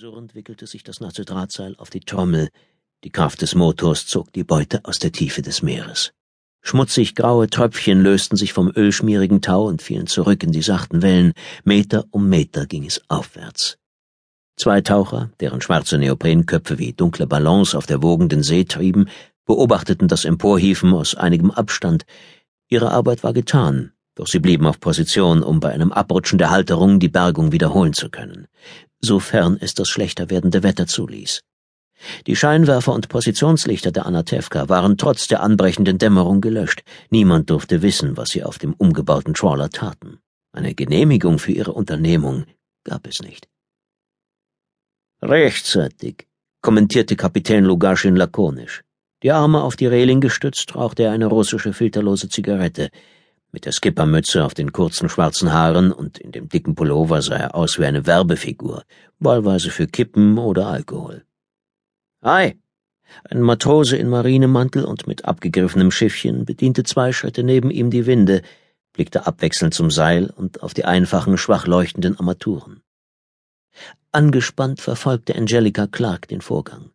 Surrend wickelte sich das nasse Drahtseil auf die Trommel. Die Kraft des Motors zog die Beute aus der Tiefe des Meeres. Schmutzig graue Tröpfchen lösten sich vom ölschmierigen Tau und fielen zurück in die sachten Wellen. Meter um Meter ging es aufwärts. Zwei Taucher, deren schwarze Neoprenköpfe wie dunkle Ballons auf der wogenden See trieben, beobachteten das Emporhieven aus einigem Abstand. Ihre Arbeit war getan, doch sie blieben auf Position, um bei einem Abrutschen der Halterung die Bergung wiederholen zu können, sofern es das schlechter werdende Wetter zuließ. Die Scheinwerfer und Positionslichter der Anatevka waren trotz der anbrechenden Dämmerung gelöscht. Niemand durfte wissen, was sie auf dem umgebauten Trawler taten. Eine Genehmigung für ihre Unternehmung gab es nicht. Rechtzeitig, kommentierte Kapitän Lugaschin lakonisch. Die Arme auf die Reling gestützt rauchte er eine russische filterlose Zigarette. Mit der Skippermütze auf den kurzen schwarzen Haaren und in dem dicken Pullover sah er aus wie eine Werbefigur, wahlweise für Kippen oder Alkohol. Hi! Ein Matrose in Marinemantel und mit abgegriffenem Schiffchen bediente zwei Schritte neben ihm die Winde, blickte abwechselnd zum Seil und auf die einfachen, schwach leuchtenden Armaturen. Angespannt verfolgte Angelica Clark den Vorgang.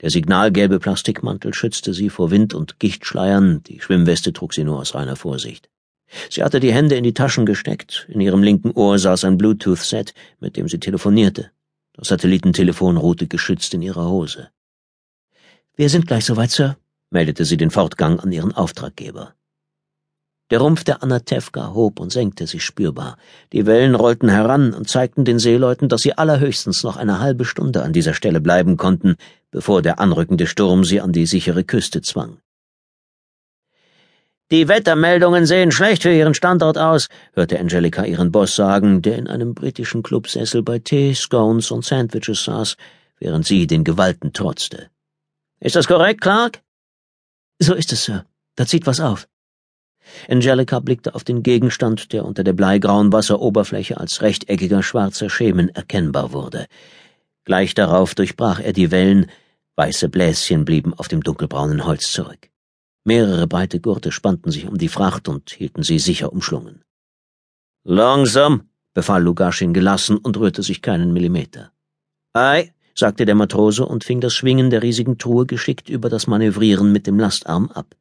Der signalgelbe Plastikmantel schützte sie vor Wind und Gichtschleiern, die Schwimmweste trug sie nur aus reiner Vorsicht. Sie hatte die Hände in die Taschen gesteckt, in ihrem linken Ohr saß ein Bluetooth-Set, mit dem sie telefonierte. Das Satellitentelefon ruhte geschützt in ihrer Hose. Wir sind gleich soweit, Sir, meldete sie den Fortgang an ihren Auftraggeber. Der Rumpf der Anatevka hob und senkte sich spürbar. Die Wellen rollten heran und zeigten den Seeleuten, dass sie allerhöchstens noch eine halbe Stunde an dieser Stelle bleiben konnten, bevor der anrückende Sturm sie an die sichere Küste zwang. Die Wettermeldungen sehen schlecht für Ihren Standort aus, hörte Angelika ihren Boss sagen, der in einem britischen Clubsessel bei Tee, Scones und Sandwiches saß, während sie den Gewalten trotzte. Ist das korrekt, Clark? So ist es, Sir. Da zieht was auf. Angelika blickte auf den Gegenstand, der unter der bleigrauen Wasseroberfläche als rechteckiger schwarzer Schemen erkennbar wurde. Gleich darauf durchbrach er die Wellen, weiße Bläschen blieben auf dem dunkelbraunen Holz zurück. Mehrere breite Gurte spannten sich um die Fracht und hielten sie sicher umschlungen. Langsam, befahl Lugaschin gelassen und rührte sich keinen Millimeter. Ei, sagte der Matrose und fing das Schwingen der riesigen Truhe geschickt über das Manövrieren mit dem Lastarm ab.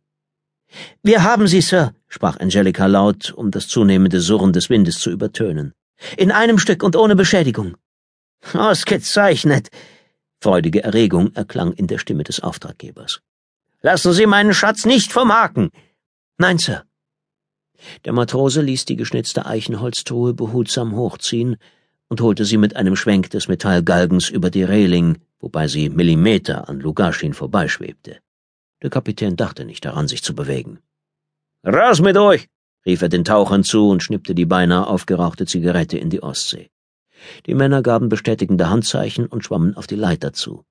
Wir haben sie, Sir, sprach Angelica laut, um das zunehmende Surren des Windes zu übertönen. In einem Stück und ohne Beschädigung. Ausgezeichnet. Freudige Erregung erklang in der Stimme des Auftraggebers. Lassen Sie meinen Schatz nicht vom Haken. Nein, Sir. Der Matrose ließ die geschnitzte Eichenholztruhe behutsam hochziehen und holte sie mit einem Schwenk des Metallgalgens über die Reling, wobei sie Millimeter an Lugaschin vorbeischwebte. Der Kapitän dachte nicht daran, sich zu bewegen. Raus mit euch! rief er den Tauchern zu und schnippte die beinahe aufgerauchte Zigarette in die Ostsee. Die Männer gaben bestätigende Handzeichen und schwammen auf die Leiter zu.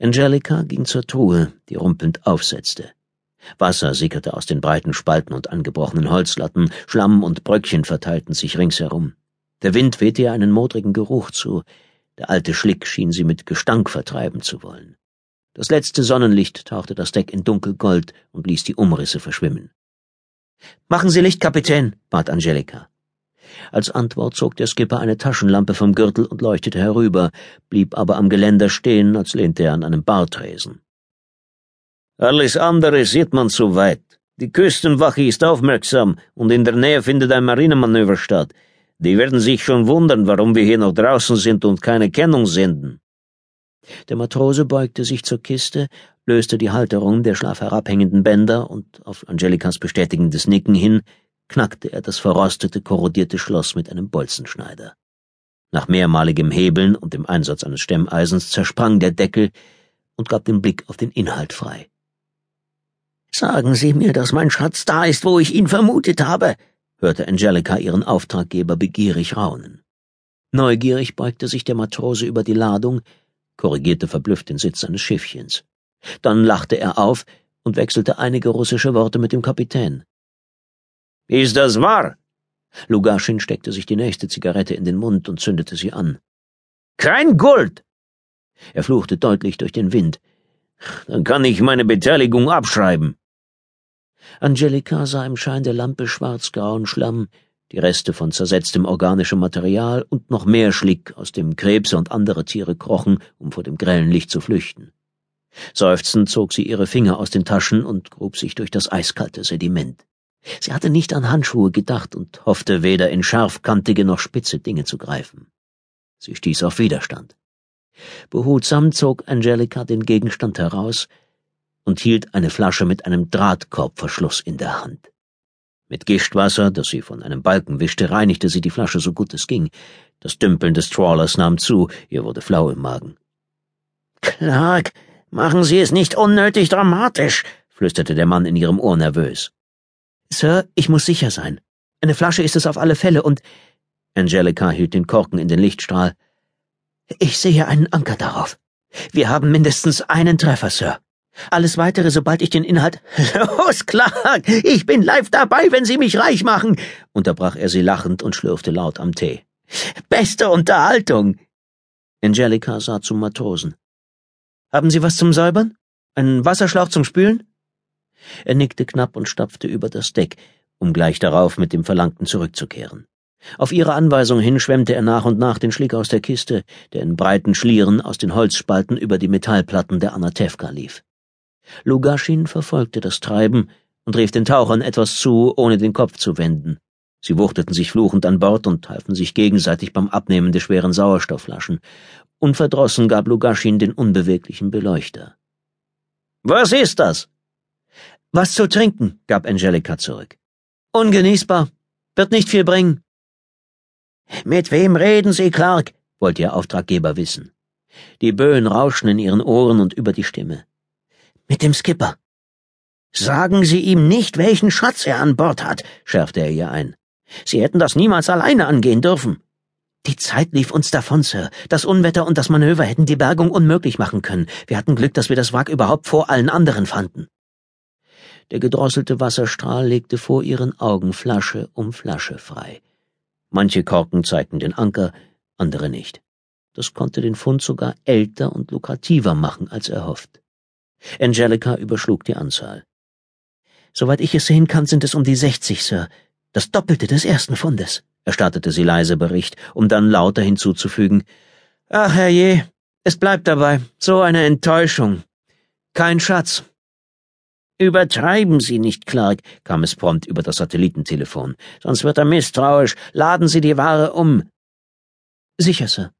Angelica ging zur Truhe, die rumpelnd aufsetzte. Wasser sickerte aus den breiten Spalten und angebrochenen Holzlatten, Schlamm und Bröckchen verteilten sich ringsherum. Der Wind wehte ihr einen modrigen Geruch zu, der alte Schlick schien sie mit Gestank vertreiben zu wollen. Das letzte Sonnenlicht tauchte das Deck in dunkelgold und ließ die Umrisse verschwimmen. Machen Sie Licht, Kapitän, bat Angelika. Als Antwort zog der Skipper eine Taschenlampe vom Gürtel und leuchtete herüber, blieb aber am Geländer stehen, als lehnte er an einem Bartresen. Alles andere sieht man zu weit. Die Küstenwache ist aufmerksam und in der Nähe findet ein Marinemanöver statt. Die werden sich schon wundern, warum wir hier noch draußen sind und keine Kennung senden. Der Matrose beugte sich zur Kiste, löste die Halterung der schlafherabhängenden Bänder und auf Angelikas bestätigendes Nicken hin knackte er das verrostete, korrodierte Schloss mit einem Bolzenschneider. Nach mehrmaligem Hebeln und dem Einsatz eines Stemmeisens zersprang der Deckel und gab den Blick auf den Inhalt frei. Sagen Sie mir, dass mein Schatz da ist, wo ich ihn vermutet habe, hörte Angelica ihren Auftraggeber begierig raunen. Neugierig beugte sich der Matrose über die Ladung, korrigierte verblüfft den Sitz seines Schiffchens. Dann lachte er auf und wechselte einige russische Worte mit dem Kapitän. Ist das wahr? Lugaschin steckte sich die nächste Zigarette in den Mund und zündete sie an. Kein Gold! Er fluchte deutlich durch den Wind. Dann kann ich meine Beteiligung abschreiben. Angelika sah im Schein der Lampe schwarzgrauen Schlamm, die Reste von zersetztem organischem Material und noch mehr Schlick, aus dem Krebse und andere Tiere krochen, um vor dem grellen Licht zu flüchten. Seufzend zog sie ihre Finger aus den Taschen und grub sich durch das eiskalte Sediment. Sie hatte nicht an Handschuhe gedacht und hoffte weder in scharfkantige noch spitze Dinge zu greifen. Sie stieß auf Widerstand. Behutsam zog Angelika den Gegenstand heraus und hielt eine Flasche mit einem Drahtkorbverschluss in der Hand. Mit Gischtwasser, das sie von einem Balken wischte, reinigte sie die Flasche so gut es ging. Das Dümpeln des Trawlers nahm zu, ihr wurde flau im Magen. Clark, machen Sie es nicht unnötig dramatisch, flüsterte der Mann in ihrem Ohr nervös. Sir, ich muss sicher sein. Eine Flasche ist es auf alle Fälle und Angelica hielt den Korken in den Lichtstrahl. Ich sehe einen Anker darauf. Wir haben mindestens einen Treffer, Sir. Alles weitere, sobald ich den Inhalt. Los, Clark! Ich bin live dabei, wenn Sie mich reich machen! unterbrach er sie lachend und schlürfte laut am Tee. Beste Unterhaltung! Angelica sah zum Matrosen. Haben Sie was zum Säubern? Einen Wasserschlauch zum Spülen? Er nickte knapp und stapfte über das Deck, um gleich darauf mit dem Verlangten zurückzukehren. Auf ihre Anweisung hin schwemmte er nach und nach den Schlick aus der Kiste, der in breiten Schlieren aus den Holzspalten über die Metallplatten der Anatevka lief. Lugaschin verfolgte das Treiben und rief den Tauchern etwas zu, ohne den Kopf zu wenden. Sie wuchteten sich fluchend an Bord und halfen sich gegenseitig beim Abnehmen der schweren Sauerstoffflaschen. Unverdrossen gab Lugaschin den unbeweglichen Beleuchter. Was ist das? Was zu trinken, gab Angelika zurück. Ungenießbar. Wird nicht viel bringen. Mit wem reden Sie, Clark? wollte Ihr Auftraggeber wissen. Die Böen rauschten in ihren Ohren und über die Stimme. Mit dem Skipper. Sagen Sie ihm nicht, welchen Schatz er an Bord hat, schärfte er ihr ein. Sie hätten das niemals alleine angehen dürfen. Die Zeit lief uns davon, Sir. Das Unwetter und das Manöver hätten die Bergung unmöglich machen können. Wir hatten Glück, dass wir das Wrack überhaupt vor allen anderen fanden. Der gedrosselte Wasserstrahl legte vor ihren Augen Flasche um Flasche frei. Manche Korken zeigten den Anker, andere nicht. Das konnte den Fund sogar älter und lukrativer machen als erhofft. Angelica überschlug die Anzahl. Soweit ich es sehen kann, sind es um die sechzig, Sir. Das Doppelte des ersten Fundes, erstattete sie leise Bericht, um dann lauter hinzuzufügen. Ach, herrje, es bleibt dabei. So eine Enttäuschung. Kein Schatz, Übertreiben Sie nicht, Clark, kam es prompt über das Satellitentelefon. Sonst wird er misstrauisch. Laden Sie die Ware um. Sicher, Sir.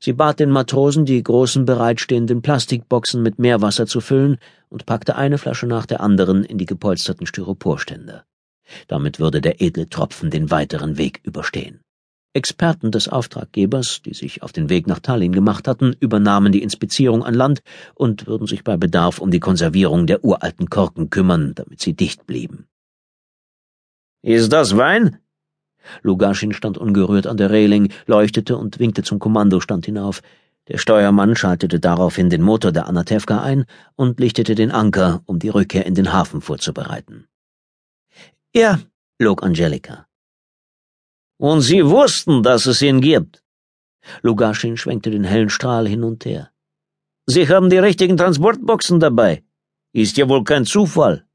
Sie bat den Matrosen, die großen bereitstehenden Plastikboxen mit Meerwasser zu füllen und packte eine Flasche nach der anderen in die gepolsterten Styroporständer. Damit würde der edle Tropfen den weiteren Weg überstehen. Experten des Auftraggebers, die sich auf den Weg nach Tallinn gemacht hatten, übernahmen die Inspizierung an Land und würden sich bei Bedarf um die Konservierung der uralten Korken kümmern, damit sie dicht blieben. Ist das Wein? Lugaschin stand ungerührt an der Reling, leuchtete und winkte zum Kommandostand hinauf. Der Steuermann schaltete daraufhin den Motor der Anatevka ein und lichtete den Anker, um die Rückkehr in den Hafen vorzubereiten. Ja, log Angelika. Und Sie wussten, dass es ihn gibt. Lugaschin schwenkte den hellen Strahl hin und her. Sie haben die richtigen Transportboxen dabei. Ist ja wohl kein Zufall.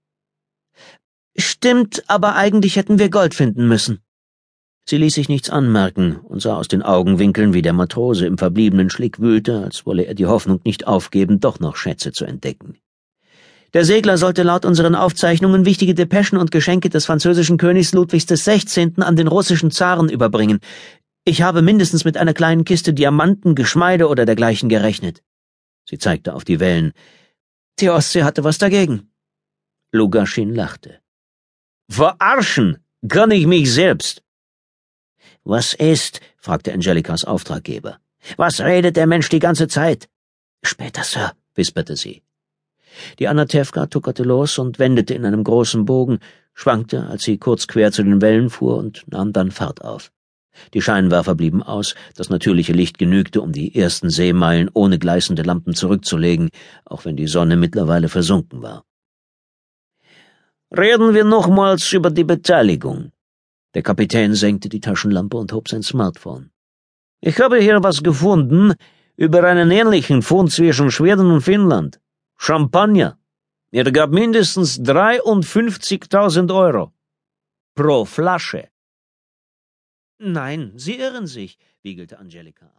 Stimmt, aber eigentlich hätten wir Gold finden müssen. Sie ließ sich nichts anmerken und sah aus den Augenwinkeln, wie der Matrose im verbliebenen Schlick wühlte, als wolle er die Hoffnung nicht aufgeben, doch noch Schätze zu entdecken. Der Segler sollte laut unseren Aufzeichnungen wichtige Depeschen und Geschenke des französischen Königs Ludwigs XVI. an den russischen Zaren überbringen. Ich habe mindestens mit einer kleinen Kiste Diamanten, Geschmeide oder dergleichen gerechnet. Sie zeigte auf die Wellen. Die Ostsee hatte was dagegen. Lugaschin lachte. Verarschen kann ich mich selbst. Was ist? fragte Angelikas Auftraggeber. Was redet der Mensch die ganze Zeit? Später, Sir, wisperte sie. Die Anatevka tuckerte los und wendete in einem großen Bogen, schwankte, als sie kurz quer zu den Wellen fuhr und nahm dann Fahrt auf. Die Scheinwerfer blieben aus, das natürliche Licht genügte, um die ersten Seemeilen ohne gleißende Lampen zurückzulegen, auch wenn die Sonne mittlerweile versunken war. Reden wir nochmals über die Beteiligung. Der Kapitän senkte die Taschenlampe und hob sein Smartphone. Ich habe hier was gefunden über einen ähnlichen Fund zwischen Schweden und Finnland. Champagner. Er gab mindestens 53.000 Euro. Pro Flasche. Nein, Sie irren sich, wiegelte Angelika ab.